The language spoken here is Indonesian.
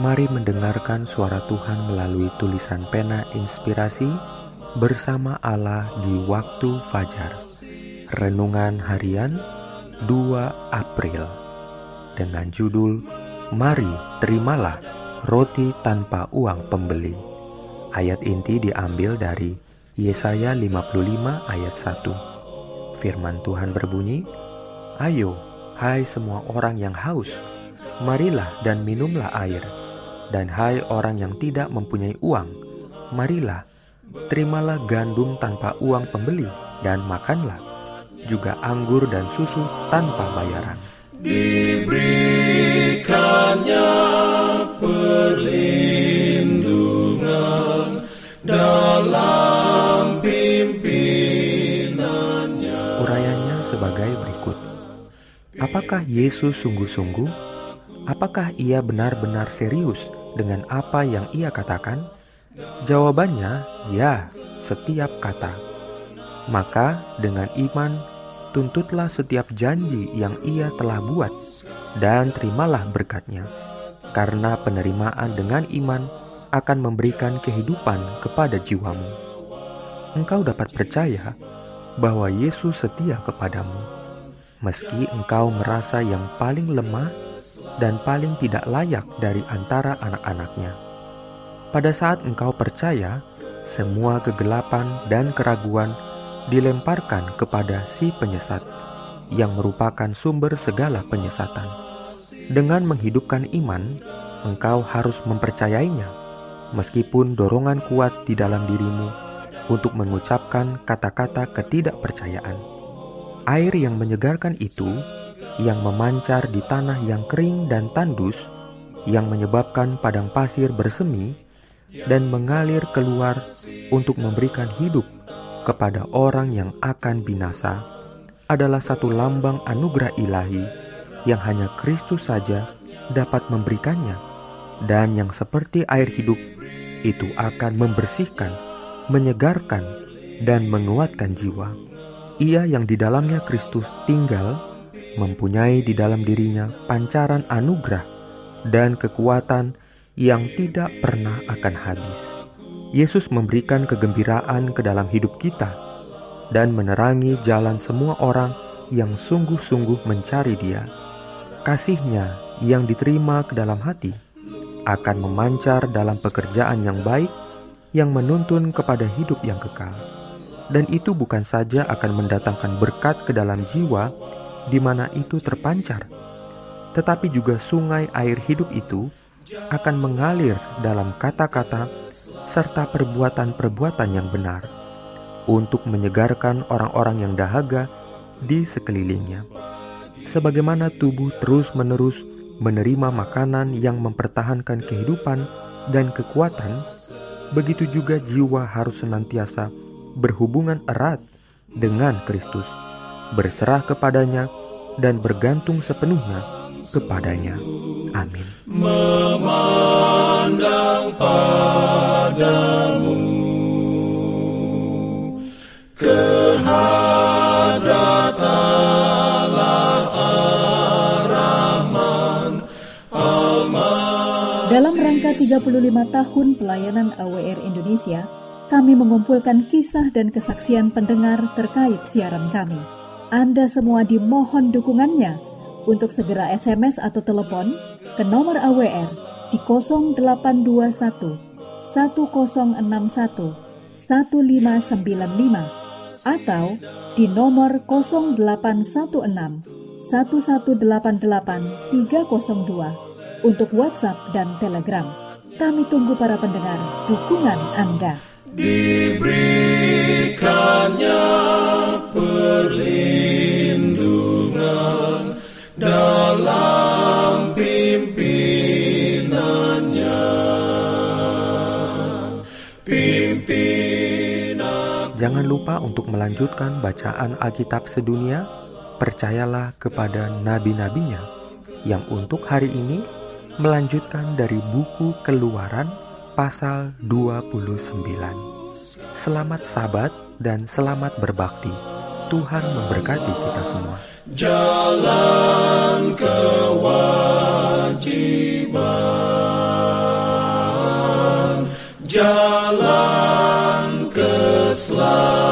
Mari mendengarkan suara Tuhan melalui tulisan pena inspirasi bersama Allah di waktu fajar. Renungan harian 2 April dengan judul Mari terimalah roti tanpa uang pembeli. Ayat inti diambil dari Yesaya 55 ayat 1. Firman Tuhan berbunyi, Ayo, hai semua orang yang haus, marilah dan minumlah air dan hai orang yang tidak mempunyai uang, marilah, terimalah gandum tanpa uang pembeli, dan makanlah, juga anggur dan susu tanpa bayaran. Diberikannya perlindungan dalam pimpinannya. Urayanya sebagai berikut. Apakah Yesus sungguh-sungguh? Apakah ia benar-benar serius dengan apa yang ia katakan? Jawabannya, ya, setiap kata. Maka dengan iman, tuntutlah setiap janji yang ia telah buat, dan terimalah berkatnya. Karena penerimaan dengan iman akan memberikan kehidupan kepada jiwamu. Engkau dapat percaya bahwa Yesus setia kepadamu. Meski engkau merasa yang paling lemah dan paling tidak layak dari antara anak-anaknya. Pada saat engkau percaya, semua kegelapan dan keraguan dilemparkan kepada si penyesat yang merupakan sumber segala penyesatan. Dengan menghidupkan iman, engkau harus mempercayainya, meskipun dorongan kuat di dalam dirimu untuk mengucapkan kata-kata ketidakpercayaan. Air yang menyegarkan itu yang memancar di tanah yang kering dan tandus, yang menyebabkan padang pasir bersemi dan mengalir keluar untuk memberikan hidup kepada orang yang akan binasa, adalah satu lambang anugerah ilahi yang hanya Kristus saja dapat memberikannya, dan yang seperti air hidup itu akan membersihkan, menyegarkan, dan menguatkan jiwa. Ia yang di dalamnya Kristus tinggal mempunyai di dalam dirinya pancaran anugerah dan kekuatan yang tidak pernah akan habis. Yesus memberikan kegembiraan ke dalam hidup kita dan menerangi jalan semua orang yang sungguh-sungguh mencari Dia. Kasihnya yang diterima ke dalam hati akan memancar dalam pekerjaan yang baik yang menuntun kepada hidup yang kekal. Dan itu bukan saja akan mendatangkan berkat ke dalam jiwa di mana itu terpancar, tetapi juga sungai air hidup itu akan mengalir dalam kata-kata serta perbuatan-perbuatan yang benar untuk menyegarkan orang-orang yang dahaga di sekelilingnya. Sebagaimana tubuh terus-menerus menerima makanan yang mempertahankan kehidupan dan kekuatan, begitu juga jiwa harus senantiasa berhubungan erat dengan Kristus berserah kepadanya, dan bergantung sepenuhnya kepadanya. Amin. Memandang padamu Dalam rangka 35 tahun pelayanan AWR Indonesia, kami mengumpulkan kisah dan kesaksian pendengar terkait siaran kami. Anda semua dimohon dukungannya untuk segera SMS atau telepon ke nomor AWR di 0821 1061 1595 atau di nomor 0816 1188 302 untuk WhatsApp dan Telegram. Kami tunggu para pendengar dukungan Anda. Diberikannya Jangan lupa untuk melanjutkan bacaan Alkitab sedunia. Percayalah kepada nabi-nabinya yang untuk hari ini melanjutkan dari buku Keluaran pasal 29. Selamat sabat dan selamat berbakti. Tuhan memberkati kita semua. Jalan kewajiban, jalan Slav.